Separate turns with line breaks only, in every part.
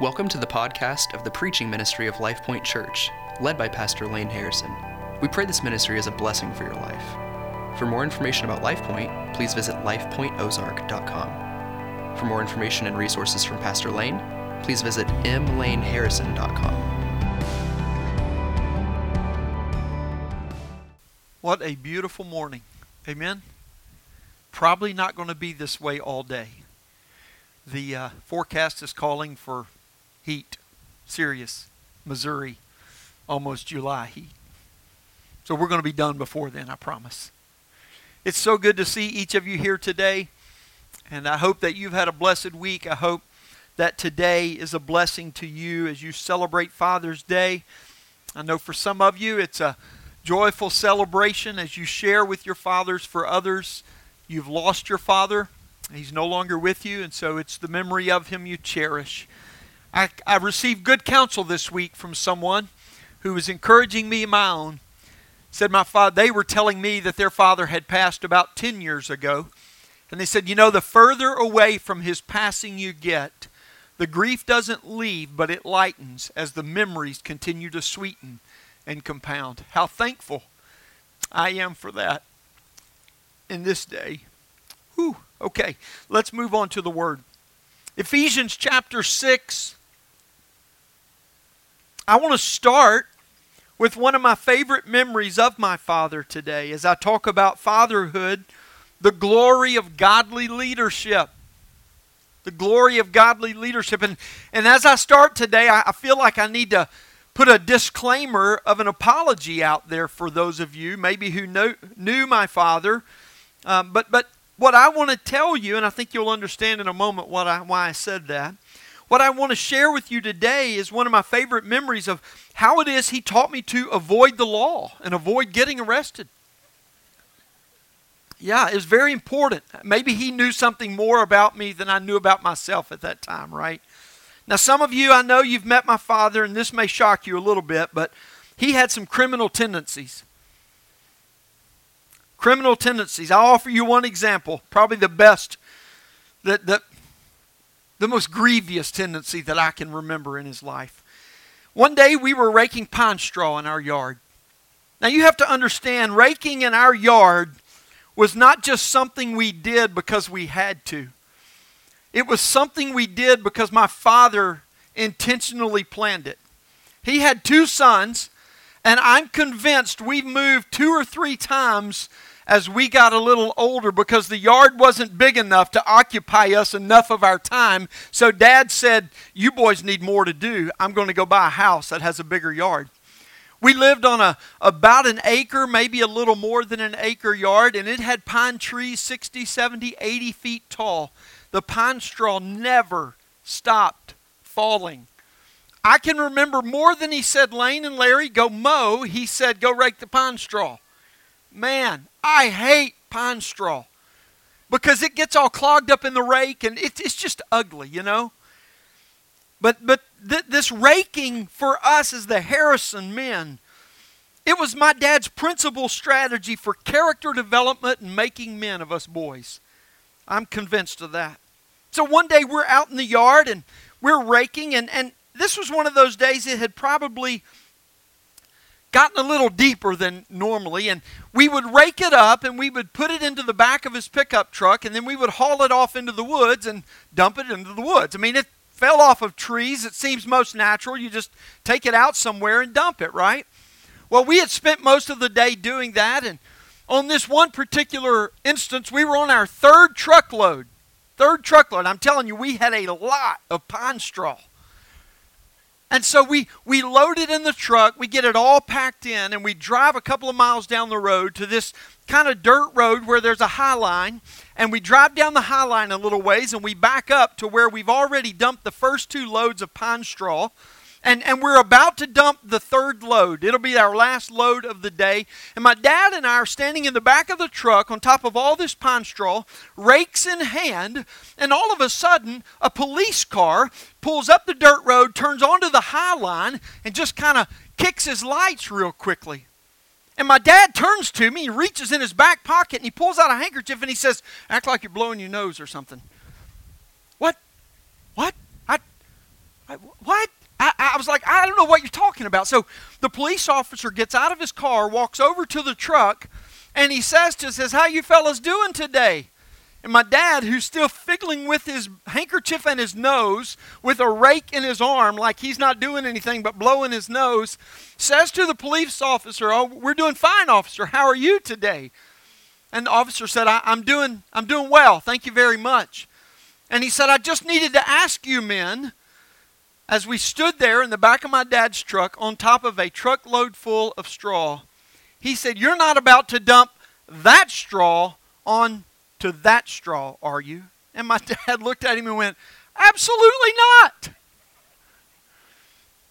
Welcome to the podcast of the preaching ministry of Life Point Church, led by Pastor Lane Harrison. We pray this ministry is a blessing for your life. For more information about Life Point, please visit lifepointozark.com. For more information and resources from Pastor Lane, please visit mlaneharrison.com.
What a beautiful morning. Amen. Probably not going to be this way all day. The uh, forecast is calling for heat, serious, Missouri, almost July heat. So we're going to be done before then, I promise. It's so good to see each of you here today, and I hope that you've had a blessed week. I hope that today is a blessing to you as you celebrate Father's Day. I know for some of you it's a joyful celebration as you share with your fathers for others. You've lost your father, He's no longer with you, and so it's the memory of him you cherish. I, I received good counsel this week from someone who was encouraging me in my own. Said my father, they were telling me that their father had passed about 10 years ago. And they said, you know, the further away from his passing you get, the grief doesn't leave, but it lightens as the memories continue to sweeten and compound. How thankful I am for that in this day. Whew. Okay, let's move on to the word. Ephesians chapter 6. I want to start with one of my favorite memories of my father today as I talk about fatherhood, the glory of godly leadership. The glory of godly leadership. And, and as I start today, I, I feel like I need to put a disclaimer of an apology out there for those of you maybe who know, knew my father. Um, but, but what I want to tell you, and I think you'll understand in a moment what I, why I said that, what I want to share with you today is one of my favorite memories of how it is he taught me to avoid the law and avoid getting arrested. Yeah, it was very important. Maybe he knew something more about me than I knew about myself at that time, right? Now, some of you, I know you've met my father, and this may shock you a little bit, but he had some criminal tendencies criminal tendencies. I'll offer you one example, probably the best, that, that, the most grievous tendency that I can remember in his life. One day we were raking pine straw in our yard. Now you have to understand, raking in our yard was not just something we did because we had to. It was something we did because my father intentionally planned it. He had two sons, and I'm convinced we've moved two or three times as we got a little older because the yard wasn't big enough to occupy us enough of our time. So dad said, You boys need more to do. I'm going to go buy a house that has a bigger yard. We lived on a about an acre, maybe a little more than an acre yard, and it had pine trees 60, 70, 80 feet tall. The pine straw never stopped falling. I can remember more than he said, Lane and Larry, go mow. He said, go rake the pine straw. Man, I hate pine straw because it gets all clogged up in the rake and it, it's just ugly, you know. But but th- this raking for us as the Harrison men, it was my dad's principal strategy for character development and making men of us boys. I'm convinced of that. So one day we're out in the yard and we're raking and and this was one of those days it had probably gotten a little deeper than normally, and we would rake it up and we would put it into the back of his pickup truck, and then we would haul it off into the woods and dump it into the woods. I mean, it fell off of trees. It seems most natural. You just take it out somewhere and dump it, right? Well, we had spent most of the day doing that, and on this one particular instance, we were on our third truckload. Third truckload. I'm telling you, we had a lot of pine straw. And so we, we load it in the truck, we get it all packed in, and we drive a couple of miles down the road to this kind of dirt road where there's a high line. And we drive down the high line a little ways and we back up to where we've already dumped the first two loads of pine straw. And, and we're about to dump the third load. It'll be our last load of the day. And my dad and I are standing in the back of the truck on top of all this pine straw, rakes in hand, and all of a sudden, a police car pulls up the dirt road, turns onto the high line, and just kind of kicks his lights real quickly. And my dad turns to me, he reaches in his back pocket, and he pulls out a handkerchief and he says, Act like you're blowing your nose or something. What? What? I, I don't know what you're talking about. So the police officer gets out of his car, walks over to the truck, and he says to us, says, How you fellas doing today? And my dad, who's still fiddling with his handkerchief and his nose, with a rake in his arm, like he's not doing anything but blowing his nose, says to the police officer, Oh, we're doing fine, officer. How are you today? And the officer said, I, am doing, I'm doing well. Thank you very much. And he said, I just needed to ask you men, as we stood there in the back of my dad's truck on top of a truckload full of straw, he said, You're not about to dump that straw on to that straw, are you? And my dad looked at him and went, Absolutely not.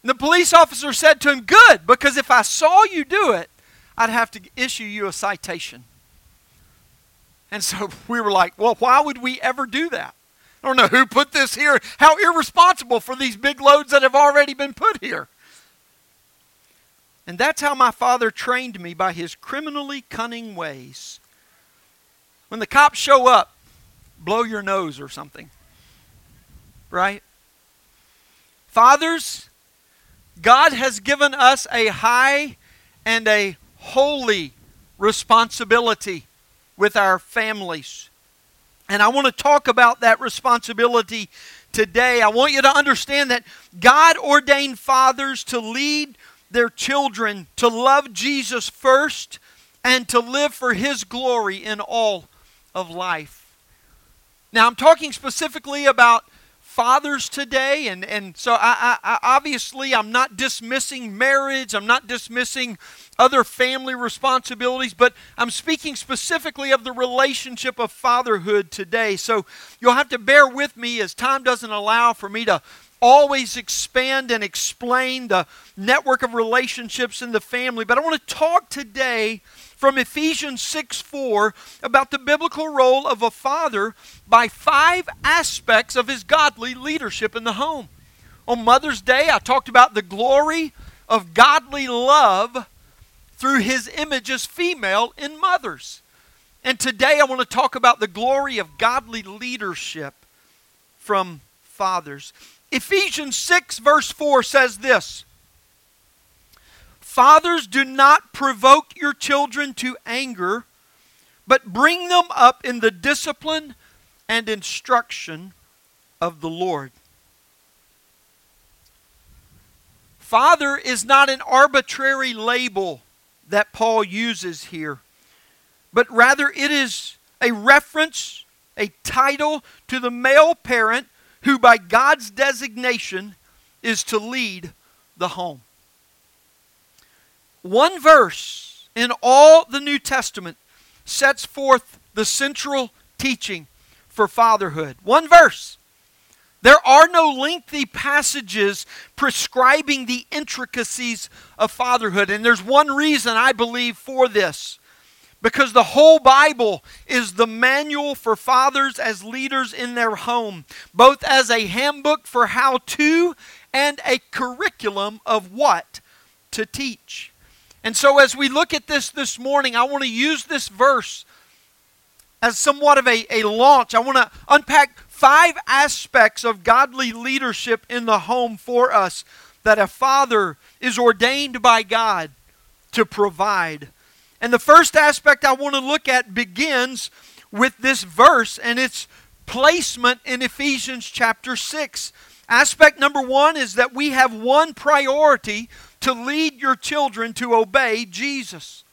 And the police officer said to him, Good, because if I saw you do it, I'd have to issue you a citation. And so we were like, Well, why would we ever do that? I don't know who put this here. How irresponsible for these big loads that have already been put here. And that's how my father trained me by his criminally cunning ways. When the cops show up, blow your nose or something. Right? Fathers, God has given us a high and a holy responsibility with our families. And I want to talk about that responsibility today. I want you to understand that God ordained fathers to lead their children to love Jesus first and to live for His glory in all of life. Now, I'm talking specifically about fathers today, and, and so I, I, obviously I'm not dismissing marriage, I'm not dismissing other family responsibilities, but I'm speaking specifically of the relationship of fatherhood today. So you'll have to bear with me as time doesn't allow for me to always expand and explain the network of relationships in the family. But I want to talk today from Ephesians 6 4 about the biblical role of a father by five aspects of his godly leadership in the home. On Mother's Day, I talked about the glory of godly love through his image as female in mothers. And today I want to talk about the glory of godly leadership from fathers. Ephesians 6, verse 4 says this Fathers, do not provoke your children to anger, but bring them up in the discipline and instruction of the Lord. Father is not an arbitrary label that Paul uses here, but rather it is a reference, a title to the male parent who, by God's designation, is to lead the home. One verse in all the New Testament sets forth the central teaching for fatherhood. One verse. There are no lengthy passages prescribing the intricacies of fatherhood. And there's one reason I believe for this. Because the whole Bible is the manual for fathers as leaders in their home, both as a handbook for how to and a curriculum of what to teach. And so, as we look at this this morning, I want to use this verse as somewhat of a, a launch. I want to unpack five aspects of godly leadership in the home for us that a father is ordained by God to provide. And the first aspect I want to look at begins with this verse and its placement in Ephesians chapter 6. Aspect number one is that we have one priority to lead your children to obey Jesus.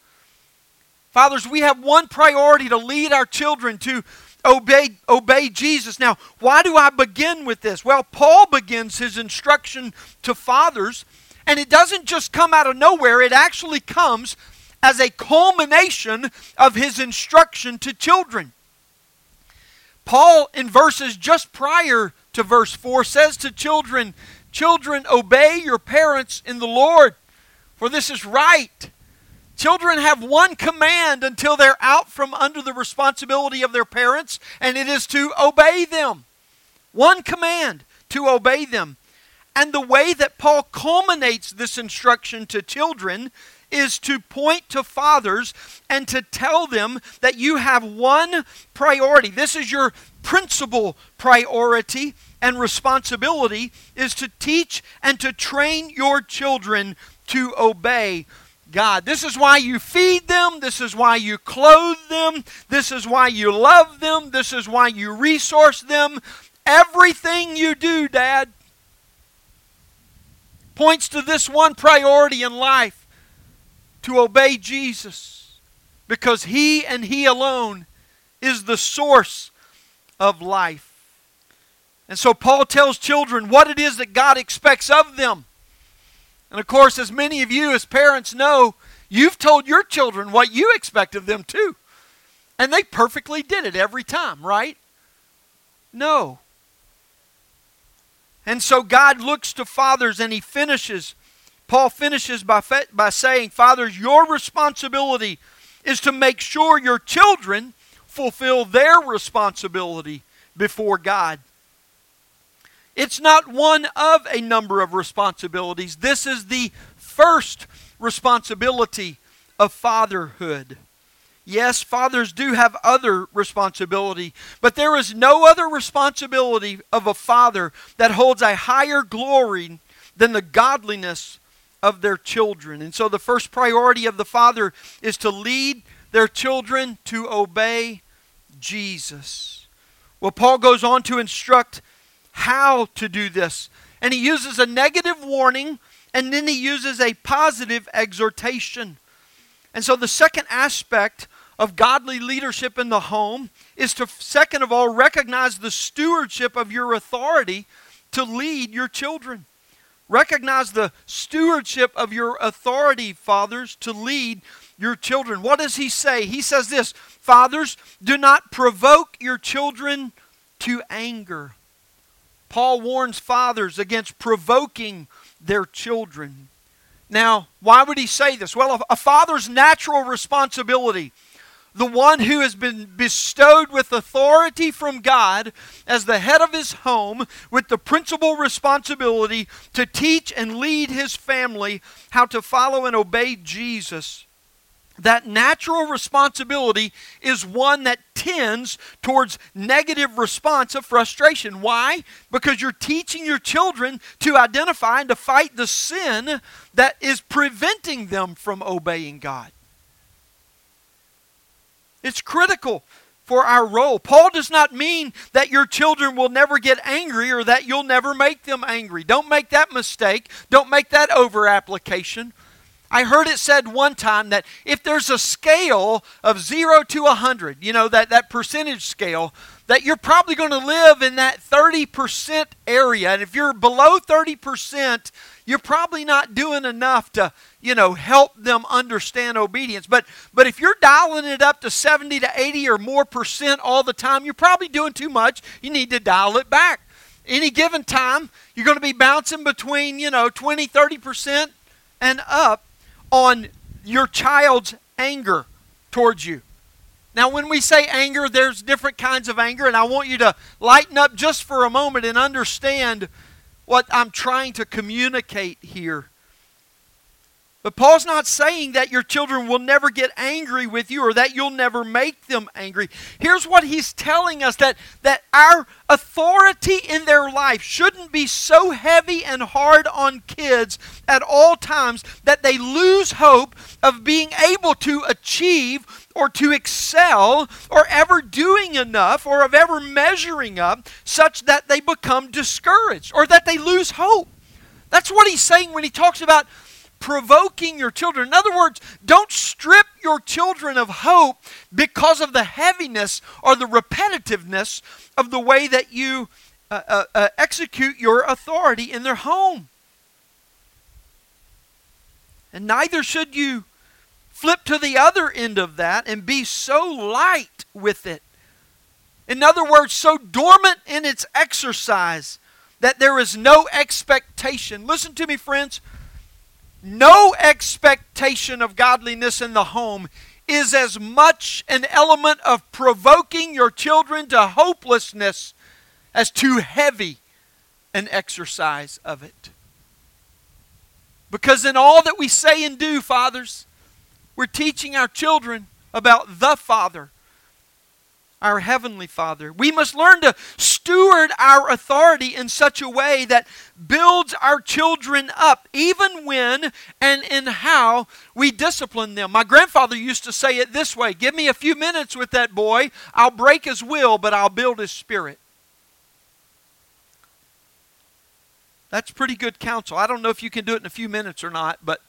Fathers, we have one priority to lead our children to obey, obey Jesus. Now, why do I begin with this? Well, Paul begins his instruction to fathers, and it doesn't just come out of nowhere, it actually comes as a culmination of his instruction to children. Paul, in verses just prior to verse 4, says to children, Children, obey your parents in the Lord, for this is right. Children have one command until they're out from under the responsibility of their parents, and it is to obey them. One command to obey them. And the way that Paul culminates this instruction to children is to point to fathers and to tell them that you have one priority. This is your principal priority and responsibility is to teach and to train your children to obey God. This is why you feed them. This is why you clothe them. This is why you love them. This is why you resource them. Everything you do, Dad, points to this one priority in life to obey Jesus because He and He alone is the source of life. And so Paul tells children what it is that God expects of them. And of course, as many of you as parents know, you've told your children what you expect of them too. And they perfectly did it every time, right? No. And so God looks to fathers and he finishes. Paul finishes by, by saying, Fathers, your responsibility is to make sure your children fulfill their responsibility before God. It's not one of a number of responsibilities. This is the first responsibility of fatherhood. Yes, fathers do have other responsibility, but there is no other responsibility of a father that holds a higher glory than the godliness of their children. And so the first priority of the father is to lead their children to obey Jesus. Well, Paul goes on to instruct how to do this. And he uses a negative warning and then he uses a positive exhortation. And so the second aspect of godly leadership in the home is to, second of all, recognize the stewardship of your authority to lead your children. Recognize the stewardship of your authority, fathers, to lead your children. What does he say? He says this Fathers, do not provoke your children to anger. Paul warns fathers against provoking their children. Now, why would he say this? Well, a father's natural responsibility the one who has been bestowed with authority from God as the head of his home with the principal responsibility to teach and lead his family how to follow and obey Jesus. That natural responsibility is one that tends towards negative response of frustration. Why? Because you're teaching your children to identify and to fight the sin that is preventing them from obeying God. It's critical for our role. Paul does not mean that your children will never get angry or that you'll never make them angry. Don't make that mistake. Don't make that over application. I heard it said one time that if there's a scale of 0 to 100, you know, that, that percentage scale, that you're probably going to live in that 30% area. And if you're below 30%, you're probably not doing enough to, you know, help them understand obedience. But but if you're dialing it up to 70 to 80 or more percent all the time, you're probably doing too much. You need to dial it back. Any given time, you're going to be bouncing between, you know, 20, 30% and up on your child's anger towards you. Now, when we say anger, there's different kinds of anger, and I want you to lighten up just for a moment and understand what I'm trying to communicate here. But Paul's not saying that your children will never get angry with you or that you'll never make them angry. Here's what he's telling us that, that our authority in their life shouldn't be so heavy and hard on kids at all times that they lose hope of being able to achieve or to excel or ever doing enough or of ever measuring up such that they become discouraged or that they lose hope. That's what he's saying when he talks about provoking your children. In other words, don't strip your children of hope because of the heaviness or the repetitiveness of the way that you uh, uh, uh, execute your authority in their home. And neither should you flip to the other end of that and be so light with it. In other words, so dormant in its exercise that there is no expectation. Listen to me, friends no expectation of godliness in the home is as much an element of provoking your children to hopelessness as too heavy an exercise of it. Because in all that we say and do, fathers, we're teaching our children about the Father, our Heavenly Father. We must learn to steward our authority in such a way that builds our children up, even when and in how we discipline them. My grandfather used to say it this way Give me a few minutes with that boy, I'll break his will, but I'll build his spirit. That's pretty good counsel. I don't know if you can do it in a few minutes or not, but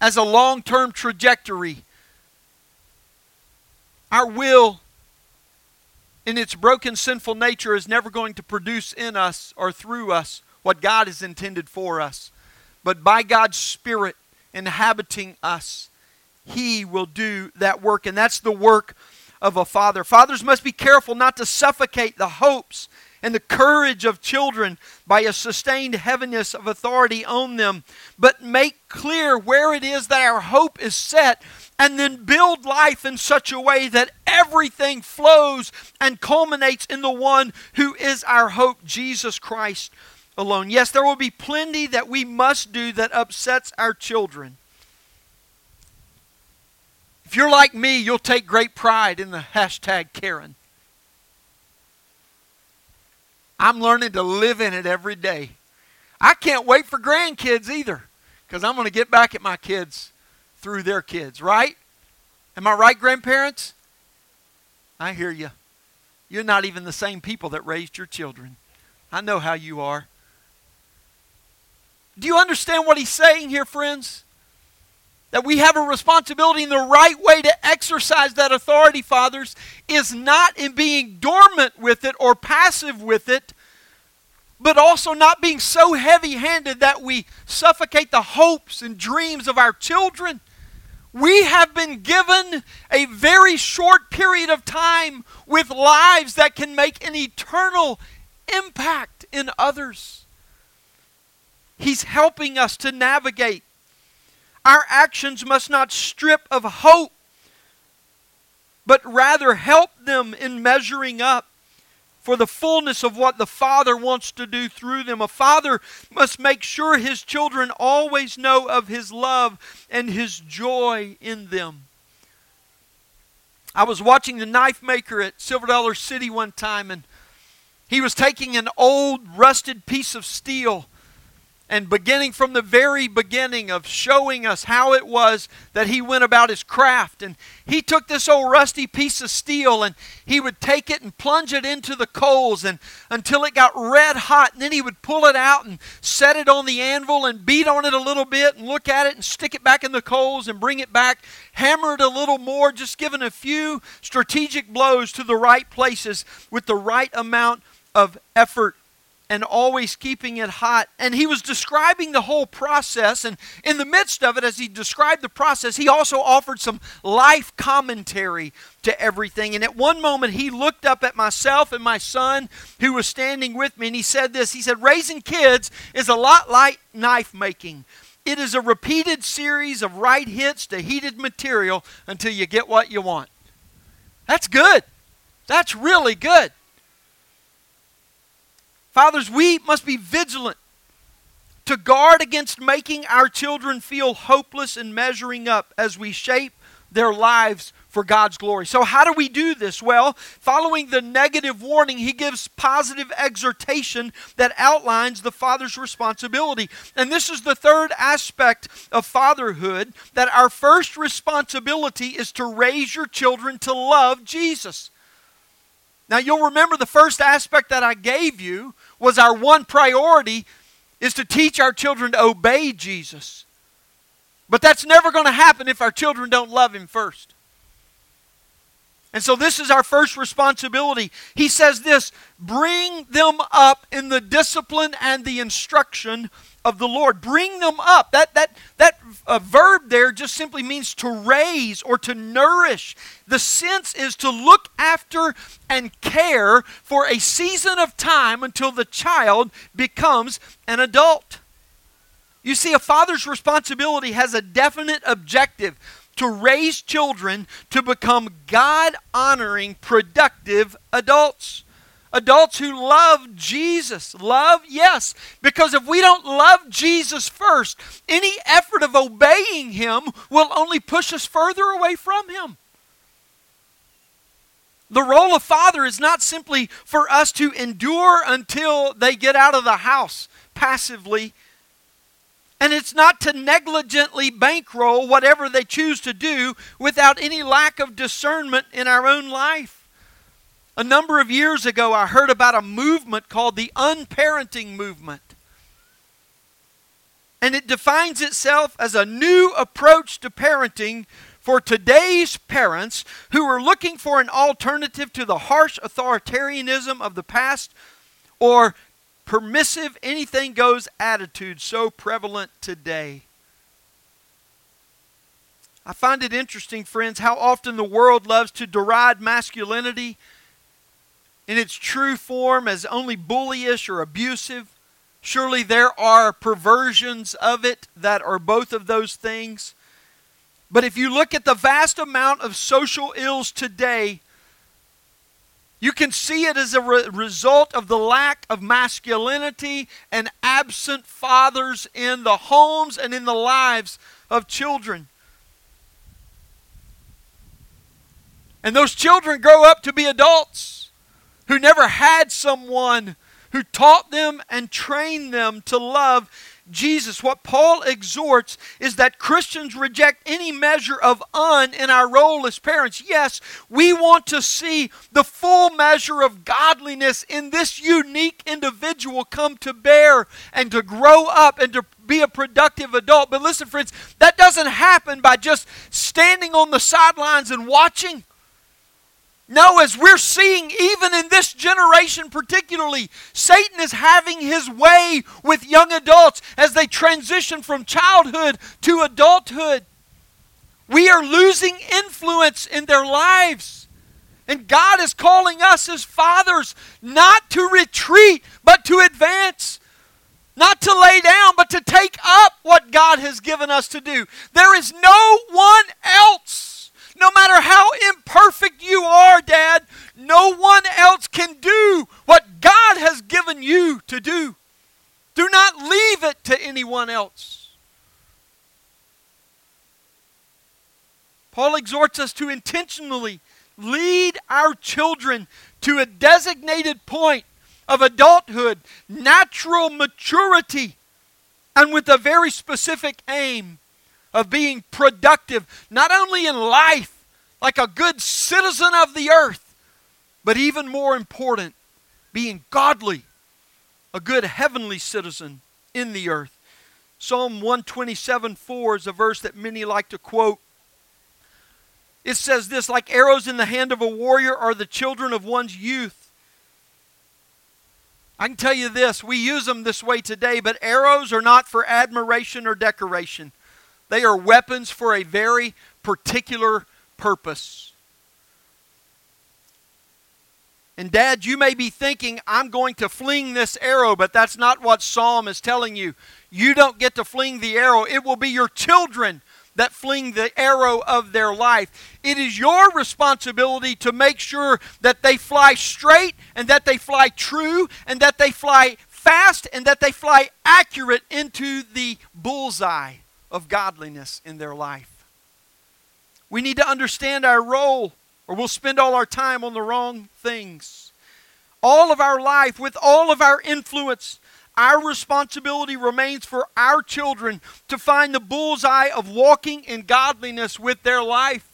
as a long term trajectory, our will in its broken, sinful nature is never going to produce in us or through us what God has intended for us. But by God's Spirit inhabiting us, He will do that work. And that's the work of a father. Fathers must be careful not to suffocate the hopes and the courage of children by a sustained heaviness of authority on them, but make clear where it is that our hope is set and then build life in such a way that everything flows and culminates in the one who is our hope, Jesus Christ alone. Yes, there will be plenty that we must do that upsets our children. If you're like me, you'll take great pride in the hashtag Karen. I'm learning to live in it every day. I can't wait for grandkids either because I'm going to get back at my kids through their kids, right? Am I right, grandparents? I hear you. You're not even the same people that raised your children. I know how you are. Do you understand what he's saying here, friends? That we have a responsibility, and the right way to exercise that authority, fathers, is not in being dormant with it or passive with it, but also not being so heavy handed that we suffocate the hopes and dreams of our children. We have been given a very short period of time with lives that can make an eternal impact in others. He's helping us to navigate. Our actions must not strip of hope, but rather help them in measuring up for the fullness of what the Father wants to do through them. A father must make sure his children always know of his love and his joy in them. I was watching the knife maker at Silver Dollar City one time, and he was taking an old rusted piece of steel and beginning from the very beginning of showing us how it was that he went about his craft. And he took this old rusty piece of steel and he would take it and plunge it into the coals and until it got red hot. And then he would pull it out and set it on the anvil and beat on it a little bit and look at it and stick it back in the coals and bring it back, hammer it a little more, just giving a few strategic blows to the right places with the right amount of effort and always keeping it hot. And he was describing the whole process. And in the midst of it, as he described the process, he also offered some life commentary to everything. And at one moment, he looked up at myself and my son who was standing with me, and he said this He said, Raising kids is a lot like knife making. It is a repeated series of right hits to heated material until you get what you want. That's good. That's really good. Fathers, we must be vigilant to guard against making our children feel hopeless and measuring up as we shape their lives for God's glory. So, how do we do this? Well, following the negative warning, he gives positive exhortation that outlines the father's responsibility. And this is the third aspect of fatherhood that our first responsibility is to raise your children to love Jesus. Now, you'll remember the first aspect that I gave you was our one priority is to teach our children to obey Jesus. But that's never going to happen if our children don't love Him first. And so, this is our first responsibility. He says this bring them up in the discipline and the instruction of the Lord. Bring them up. That, that, that uh, verb there just simply means to raise or to nourish. The sense is to look after and care for a season of time until the child becomes an adult. You see, a father's responsibility has a definite objective to raise children to become God honoring, productive adults. Adults who love Jesus. Love, yes. Because if we don't love Jesus first, any effort of obeying Him will only push us further away from Him. The role of father is not simply for us to endure until they get out of the house passively. And it's not to negligently bankroll whatever they choose to do without any lack of discernment in our own life. A number of years ago, I heard about a movement called the unparenting movement. And it defines itself as a new approach to parenting for today's parents who are looking for an alternative to the harsh authoritarianism of the past or permissive, anything goes attitude so prevalent today. I find it interesting, friends, how often the world loves to deride masculinity in its true form as only bullyish or abusive. Surely there are perversions of it that are both of those things. But if you look at the vast amount of social ills today, you can see it as a re- result of the lack of masculinity and absent fathers in the homes and in the lives of children. And those children grow up to be adults who never had someone who taught them and trained them to love Jesus, what Paul exhorts is that Christians reject any measure of un in our role as parents. Yes, we want to see the full measure of godliness in this unique individual come to bear and to grow up and to be a productive adult. But listen, friends, that doesn't happen by just standing on the sidelines and watching. No, as we're seeing, even in this generation particularly, Satan is having his way with young adults as they transition from childhood to adulthood. We are losing influence in their lives. And God is calling us as fathers not to retreat, but to advance. Not to lay down, but to take up what God has given us to do. There is no one else no matter how imperfect you are, Dad, no one else can do what God has given you to do. Do not leave it to anyone else. Paul exhorts us to intentionally lead our children to a designated point of adulthood, natural maturity, and with a very specific aim of being productive, not only in life, like a good citizen of the earth, but even more important, being godly, a good heavenly citizen in the earth. Psalm 127 4 is a verse that many like to quote. It says this like arrows in the hand of a warrior are the children of one's youth. I can tell you this, we use them this way today, but arrows are not for admiration or decoration. They are weapons for a very particular purpose. And, Dad, you may be thinking, I'm going to fling this arrow, but that's not what Psalm is telling you. You don't get to fling the arrow, it will be your children that fling the arrow of their life. It is your responsibility to make sure that they fly straight and that they fly true and that they fly fast and that they fly accurate into the bullseye of godliness in their life. We need to understand our role, or we'll spend all our time on the wrong things. All of our life, with all of our influence, our responsibility remains for our children to find the bullseye of walking in godliness with their life.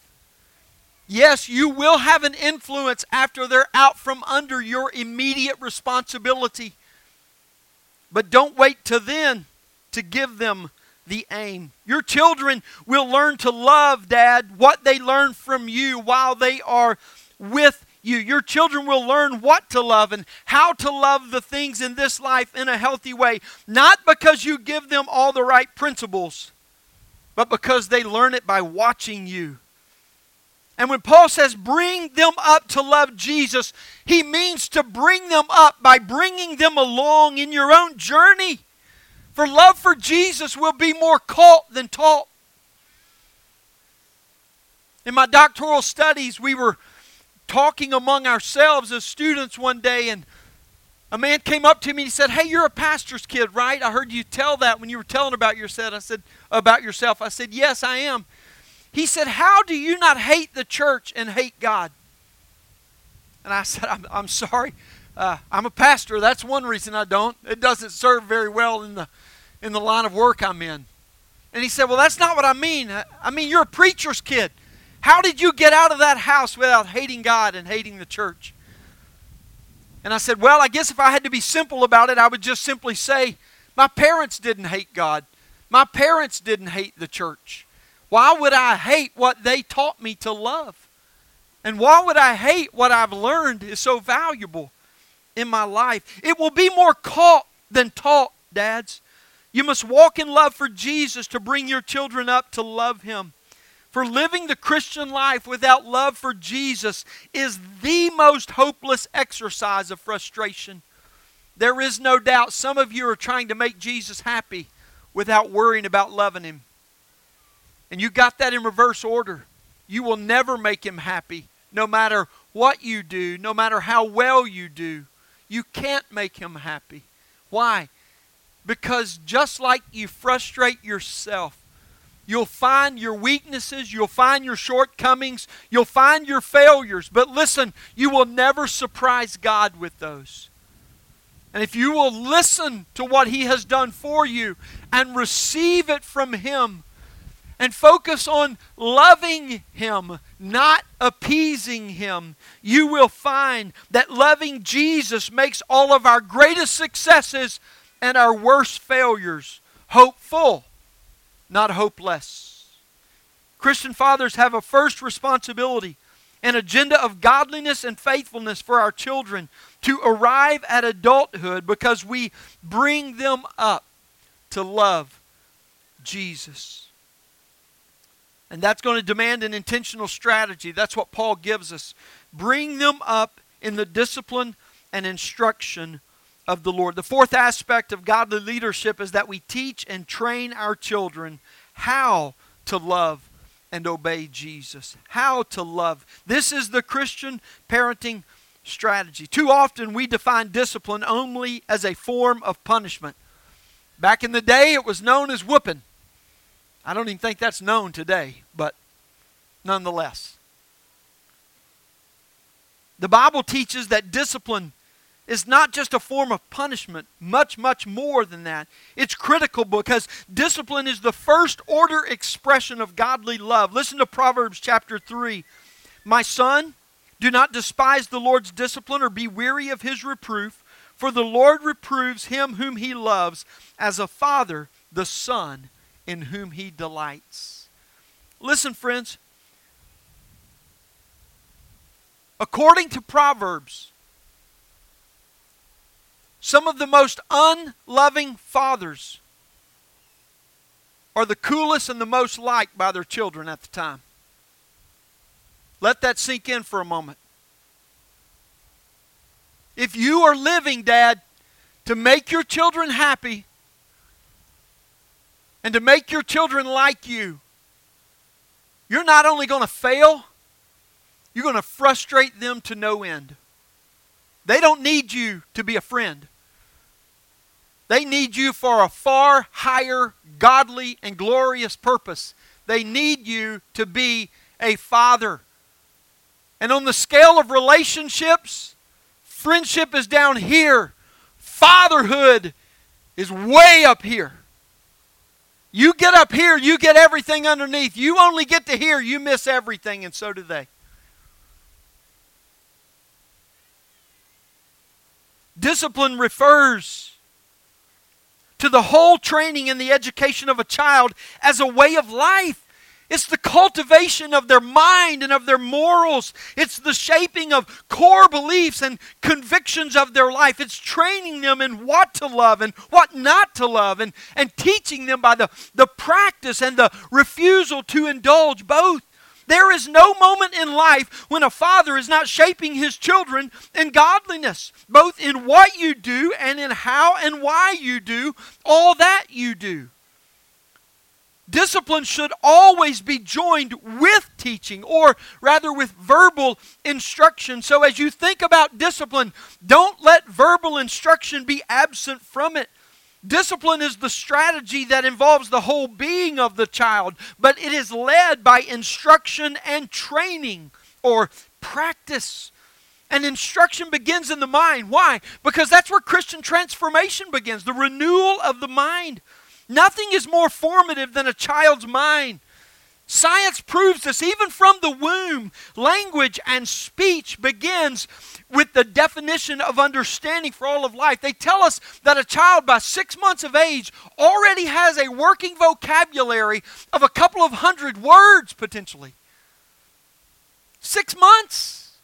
Yes, you will have an influence after they're out from under your immediate responsibility. But don't wait to then to give them the aim. Your children will learn to love, Dad, what they learn from you while they are with you. Your children will learn what to love and how to love the things in this life in a healthy way. Not because you give them all the right principles, but because they learn it by watching you. And when Paul says bring them up to love Jesus, he means to bring them up by bringing them along in your own journey. For love for Jesus will be more caught than taught. In my doctoral studies, we were talking among ourselves as students one day, and a man came up to me and he said, Hey, you're a pastor's kid, right? I heard you tell that when you were telling about yourself. I said, About yourself. I said, Yes, I am. He said, How do you not hate the church and hate God? And I said, I'm, I'm sorry. Uh, I'm a pastor. That's one reason I don't. It doesn't serve very well in the, in the line of work I'm in. And he said, Well, that's not what I mean. I mean, you're a preacher's kid. How did you get out of that house without hating God and hating the church? And I said, Well, I guess if I had to be simple about it, I would just simply say, My parents didn't hate God. My parents didn't hate the church. Why would I hate what they taught me to love? And why would I hate what I've learned is so valuable in my life? It will be more caught than taught, dads. You must walk in love for Jesus to bring your children up to love Him. For living the Christian life without love for Jesus is the most hopeless exercise of frustration. There is no doubt some of you are trying to make Jesus happy without worrying about loving him. And you got that in reverse order. You will never make him happy no matter what you do, no matter how well you do. You can't make him happy. Why? Because just like you frustrate yourself, You'll find your weaknesses. You'll find your shortcomings. You'll find your failures. But listen, you will never surprise God with those. And if you will listen to what He has done for you and receive it from Him and focus on loving Him, not appeasing Him, you will find that loving Jesus makes all of our greatest successes and our worst failures hopeful not hopeless. Christian fathers have a first responsibility, an agenda of godliness and faithfulness for our children to arrive at adulthood because we bring them up to love Jesus. And that's going to demand an intentional strategy. That's what Paul gives us. Bring them up in the discipline and instruction of the Lord. The fourth aspect of godly leadership is that we teach and train our children how to love and obey Jesus. How to love. This is the Christian parenting strategy. Too often we define discipline only as a form of punishment. Back in the day, it was known as whooping. I don't even think that's known today, but nonetheless. The Bible teaches that discipline is not just a form of punishment, much, much more than that. It's critical because discipline is the first order expression of godly love. Listen to Proverbs chapter 3. My son, do not despise the Lord's discipline or be weary of his reproof, for the Lord reproves him whom he loves, as a father the son in whom he delights. Listen, friends. According to Proverbs, some of the most unloving fathers are the coolest and the most liked by their children at the time. Let that sink in for a moment. If you are living, Dad, to make your children happy and to make your children like you, you're not only going to fail, you're going to frustrate them to no end. They don't need you to be a friend. They need you for a far higher, godly, and glorious purpose. They need you to be a father. And on the scale of relationships, friendship is down here, fatherhood is way up here. You get up here, you get everything underneath. You only get to here, you miss everything, and so do they. Discipline refers to the whole training and the education of a child as a way of life. It's the cultivation of their mind and of their morals. It's the shaping of core beliefs and convictions of their life. It's training them in what to love and what not to love and, and teaching them by the, the practice and the refusal to indulge both. There is no moment in life when a father is not shaping his children in godliness, both in what you do and in how and why you do all that you do. Discipline should always be joined with teaching, or rather with verbal instruction. So, as you think about discipline, don't let verbal instruction be absent from it. Discipline is the strategy that involves the whole being of the child, but it is led by instruction and training or practice. And instruction begins in the mind. Why? Because that's where Christian transformation begins the renewal of the mind. Nothing is more formative than a child's mind. Science proves this even from the womb. Language and speech begins with the definition of understanding for all of life. They tell us that a child by six months of age already has a working vocabulary of a couple of hundred words potentially. Six months.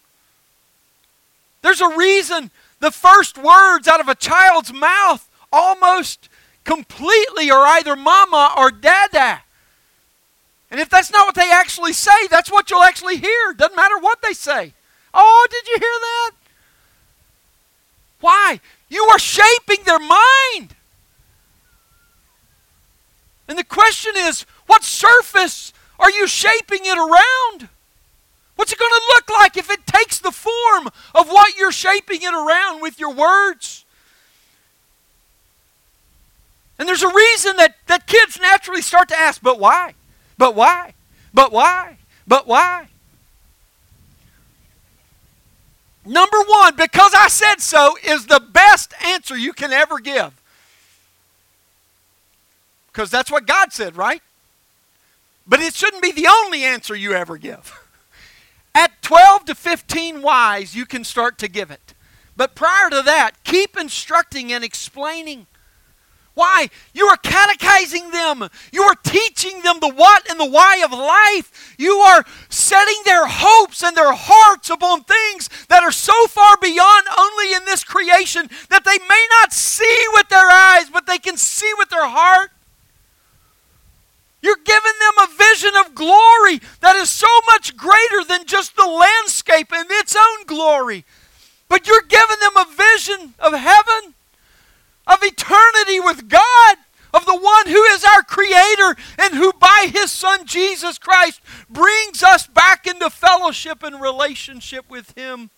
There's a reason the first words out of a child's mouth almost completely are either mama or dada. And if that's not what they actually say, that's what you'll actually hear. Doesn't matter what they say. Oh, did you hear that? Why? You are shaping their mind. And the question is, what surface are you shaping it around? What's it going to look like if it takes the form of what you're shaping it around with your words? And there's a reason that, that kids naturally start to ask, but why? But why? But why? But why? Number one, because I said so, is the best answer you can ever give. Because that's what God said, right? But it shouldn't be the only answer you ever give. At 12 to 15 whys, you can start to give it. But prior to that, keep instructing and explaining. Why? You are catechizing them. You are teaching them the what and the why of life. You are setting their hopes and their hearts upon things that are so far beyond only in this creation that they may not see with their eyes, but they can see with their heart. You're giving them a vision of glory that is so much greater than just the landscape and its own glory. But you're giving them a vision of heaven of eternity with God, of the one who is our Creator and who by His Son Jesus Christ brings us back into fellowship and relationship with Him.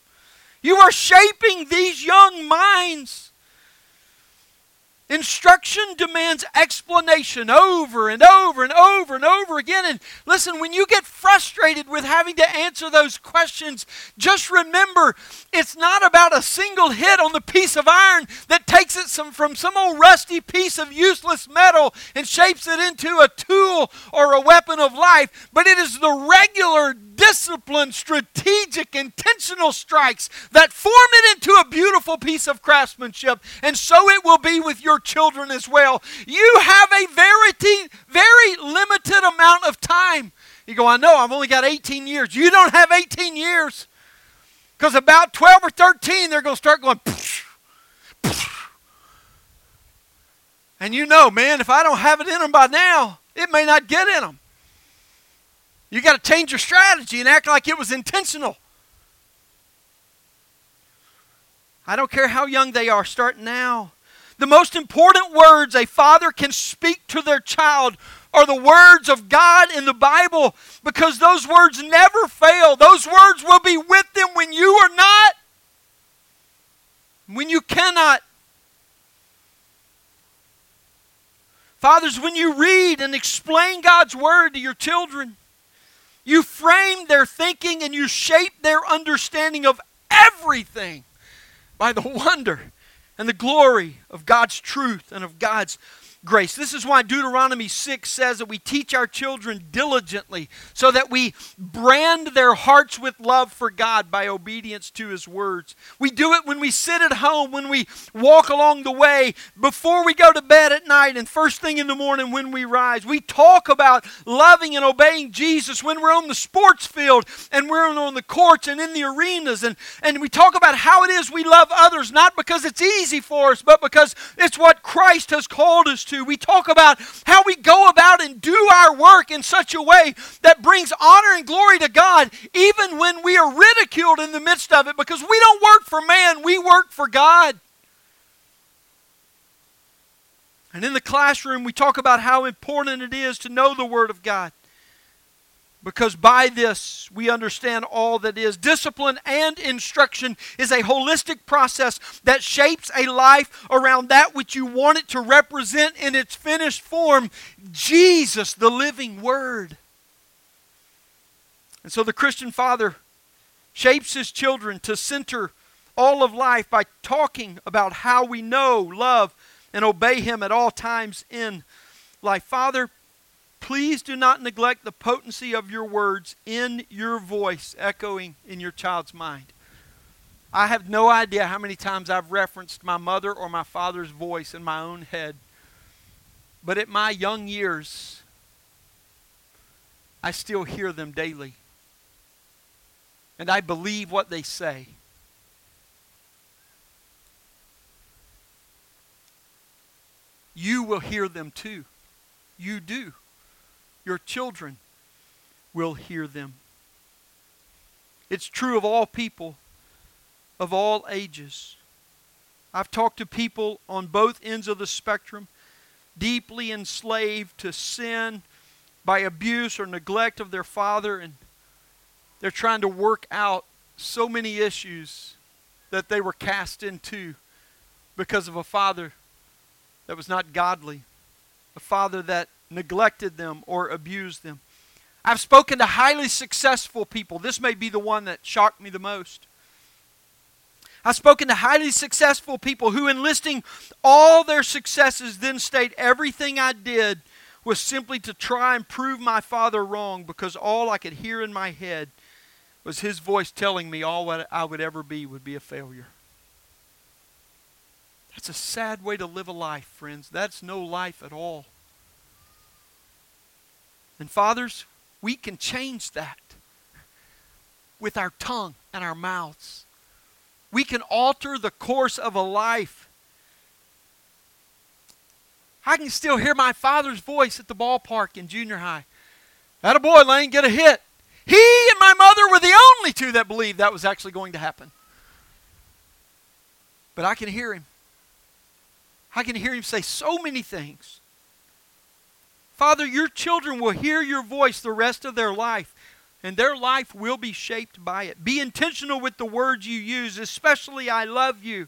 You are shaping these young minds Instruction demands explanation over and over and over and over again. And listen, when you get frustrated with having to answer those questions, just remember it's not about a single hit on the piece of iron that takes it some, from some old rusty piece of useless metal and shapes it into a tool or a weapon of life, but it is the regular disciplined, strategic, intentional strikes that form it into a beautiful piece of craftsmanship. And so it will be with your children as well. You have a very, very limited amount of time. You go, I know, I've only got 18 years. You don't have 18 years. Because about 12 or 13, they're going to start going, poof, poof. and you know, man, if I don't have it in them by now, it may not get in them. You got to change your strategy and act like it was intentional. I don't care how young they are, start now. The most important words a father can speak to their child are the words of God in the Bible because those words never fail. Those words will be with them when you are not, when you cannot. Fathers, when you read and explain God's word to your children, you frame their thinking and you shape their understanding of everything by the wonder and the glory of God's truth and of God's grace. This is why Deuteronomy 6 says that we teach our children diligently so that we brand their hearts with love for God by obedience to His words. We do it when we sit at home, when we walk along the way, before we go to bed at night, and first thing in the morning when we rise. We talk about loving and obeying Jesus when we're on the sports field and we're on the courts and in the arenas. And, and we talk about how it is we love others, not because it's easy for us, but because it's what Christ has called us to to. We talk about how we go about and do our work in such a way that brings honor and glory to God, even when we are ridiculed in the midst of it, because we don't work for man, we work for God. And in the classroom, we talk about how important it is to know the Word of God. Because by this, we understand all that is. Discipline and instruction is a holistic process that shapes a life around that which you want it to represent in its finished form Jesus, the living Word. And so the Christian father shapes his children to center all of life by talking about how we know, love, and obey Him at all times in life. Father, please do not neglect the potency of your words in your voice echoing in your child's mind. I have no idea how many times I've referenced my mother or my father's voice in my own head. But at my young years, I still hear them daily. And I believe what they say. you will hear them too. You do. Your children will hear them. It's true of all people, of all ages. I've talked to people on both ends of the spectrum, deeply enslaved to sin by abuse or neglect of their father, and they're trying to work out so many issues that they were cast into because of a father that was not godly, a father that neglected them or abused them. I've spoken to highly successful people. This may be the one that shocked me the most. I've spoken to highly successful people who, in listing all their successes, then state everything I did was simply to try and prove my father wrong because all I could hear in my head was his voice telling me all what I would ever be would be a failure. That's a sad way to live a life, friends. That's no life at all. And fathers, we can change that with our tongue and our mouths. We can alter the course of a life. I can still hear my father's voice at the ballpark in junior high. That a boy, Lane, get a hit. He and my mother were the only two that believed that was actually going to happen. But I can hear him. I can hear him say so many things. Father, your children will hear your voice the rest of their life, and their life will be shaped by it. Be intentional with the words you use, especially I love you.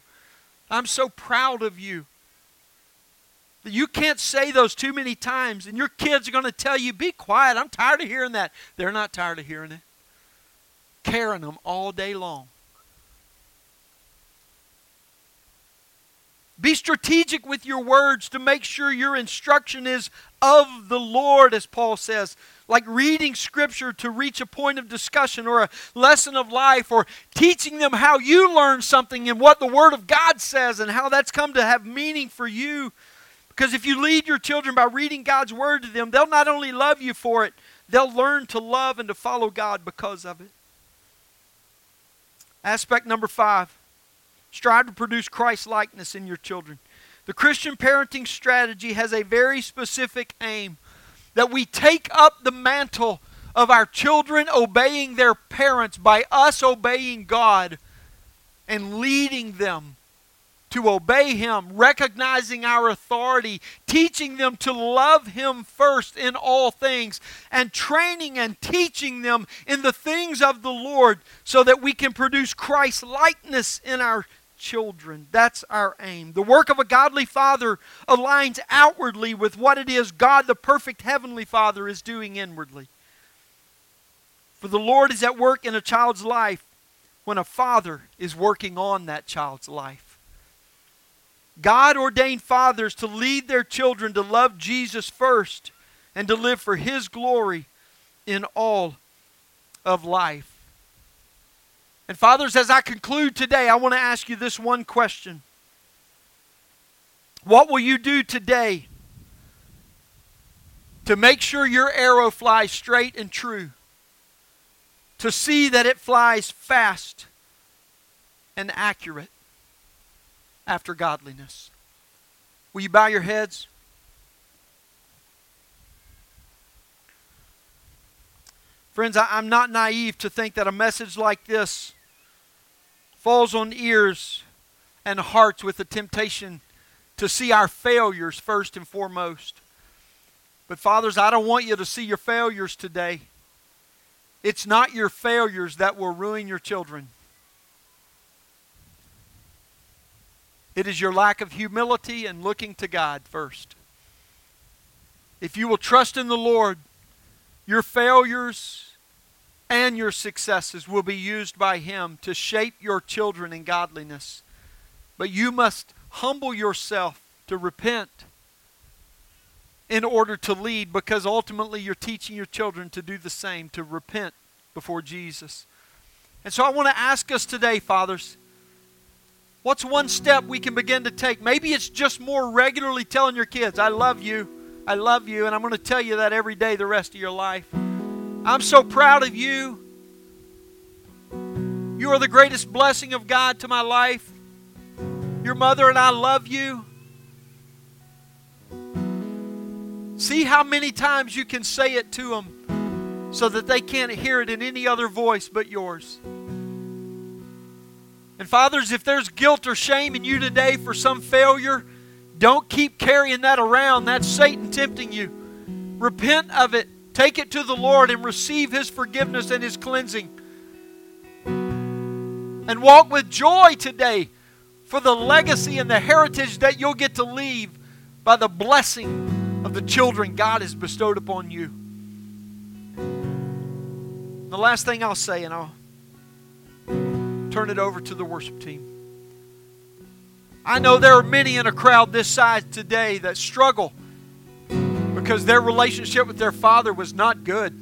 I'm so proud of you. You can't say those too many times, and your kids are going to tell you, Be quiet. I'm tired of hearing that. They're not tired of hearing it. Carrying them all day long. Be strategic with your words to make sure your instruction is of the Lord, as Paul says. Like reading Scripture to reach a point of discussion or a lesson of life, or teaching them how you learn something and what the Word of God says and how that's come to have meaning for you. Because if you lead your children by reading God's Word to them, they'll not only love you for it, they'll learn to love and to follow God because of it. Aspect number five Strive to produce Christ likeness in your children. The Christian parenting strategy has a very specific aim that we take up the mantle of our children obeying their parents by us obeying God and leading them to obey Him, recognizing our authority, teaching them to love Him first in all things, and training and teaching them in the things of the Lord so that we can produce Christ likeness in our children. That's our aim. The work of a godly father aligns outwardly with what it is God, the perfect heavenly Father, is doing inwardly. For the Lord is at work in a child's life when a father is working on that child's life. God ordained fathers to lead their children to love Jesus first and to live for His glory in all of life. And fathers, as I conclude today, I want to ask you this one question What will you do today to make sure your arrow flies straight and true? To see that it flies fast and accurate after godliness. Will you bow your heads? Friends, I, am not naive to think that a message like this falls on ears and hearts with the temptation to see our failures first and foremost. But, fathers, I don't want you to see your failures today. It's not your failures that will ruin your children. It is your lack of humility and looking to God first. If you will trust in the Lord, your failures and your successes will be used by Him to shape your children in godliness. But you must humble yourself to repent in order to lead because ultimately you're teaching your children to do the same, to repent before Jesus. And so I want to ask us today, fathers, what's one step we can begin to take? Maybe it's just more regularly telling your kids, I love you, I love you, and I'm going to tell you that every day the rest of your life. I'm so proud of you. You are the greatest blessing of God to my life. Your mother and I love you. See how many times you can say it to them so that they can't hear it in any other voice but yours. And fathers, if there's guilt or shame in you today for some failure, don't keep carrying that around. That's Satan tempting you. Repent of it. Take it to the Lord and receive His forgiveness and His cleansing. And walk with joy today for the legacy and the heritage that you'll get to leave by the blessing of the children God has bestowed upon you. The last thing I'll say, and I'll turn it over to the worship team. I know there are many in a crowd this size today that struggle because their relationship with their father was not good.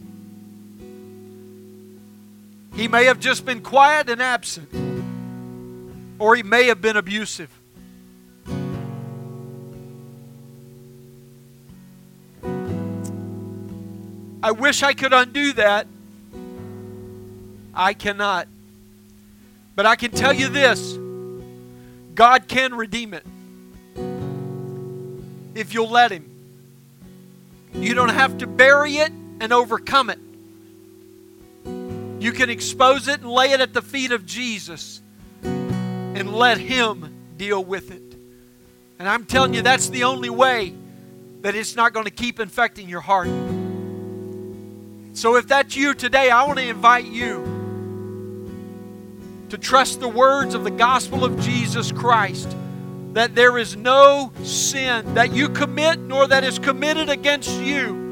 He may have just been quiet and absent, or he may have been abusive. I wish I could undo that. I cannot. But I can tell you this God can redeem it if you'll let Him. You don't have to bury it and overcome it. You can expose it and lay it at the feet of Jesus and let Him deal with it. And I'm telling you, that's the only way that it's not going to keep infecting your heart. So if that's you today, I want to invite you to trust the words of the gospel of Jesus Christ that there is no sin that you commit nor that is committed against you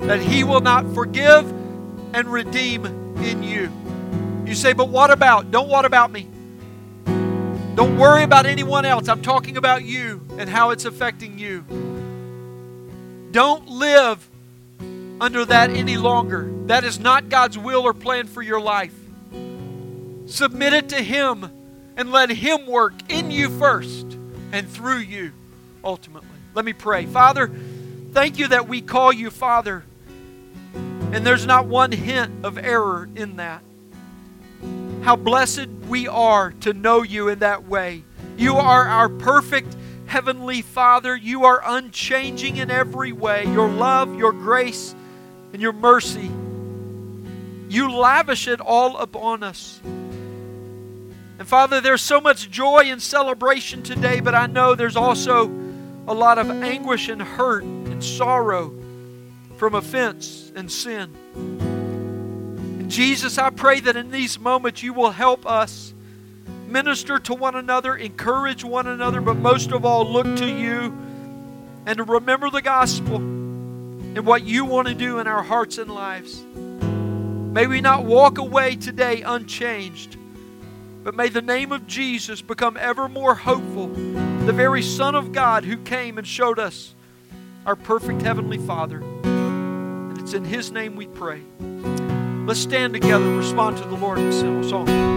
that He will not forgive and redeem in you. You say, but what about? Don't what about me. Don't worry about anyone else. I'm talking about you and how it's affecting you. Don't live under that any longer. That is not God's will or plan for your life. Submit it to Him and let Him work in you first and through you ultimately. Let me pray. Father, thank you that we call you Father, and there's not one hint of error in that. How blessed we are to know you in that way. You are our perfect Heavenly Father. You are unchanging in every way. Your love, your grace, and your mercy. You lavish it all upon us. And Father, there's so much joy and celebration today, but I know there's also a lot of anguish and hurt and sorrow from offense and sin. And Jesus, I pray that in these moments you will help us minister to one another, encourage one another, but most of all, look to you and to remember the gospel and what you want to do in our hearts and lives. May we not walk away today unchanged but may the name of Jesus become ever more hopeful. The very Son of God who came and showed us our perfect Heavenly Father. And it's in His name we pray. Let's stand together and respond to the Lord in a song.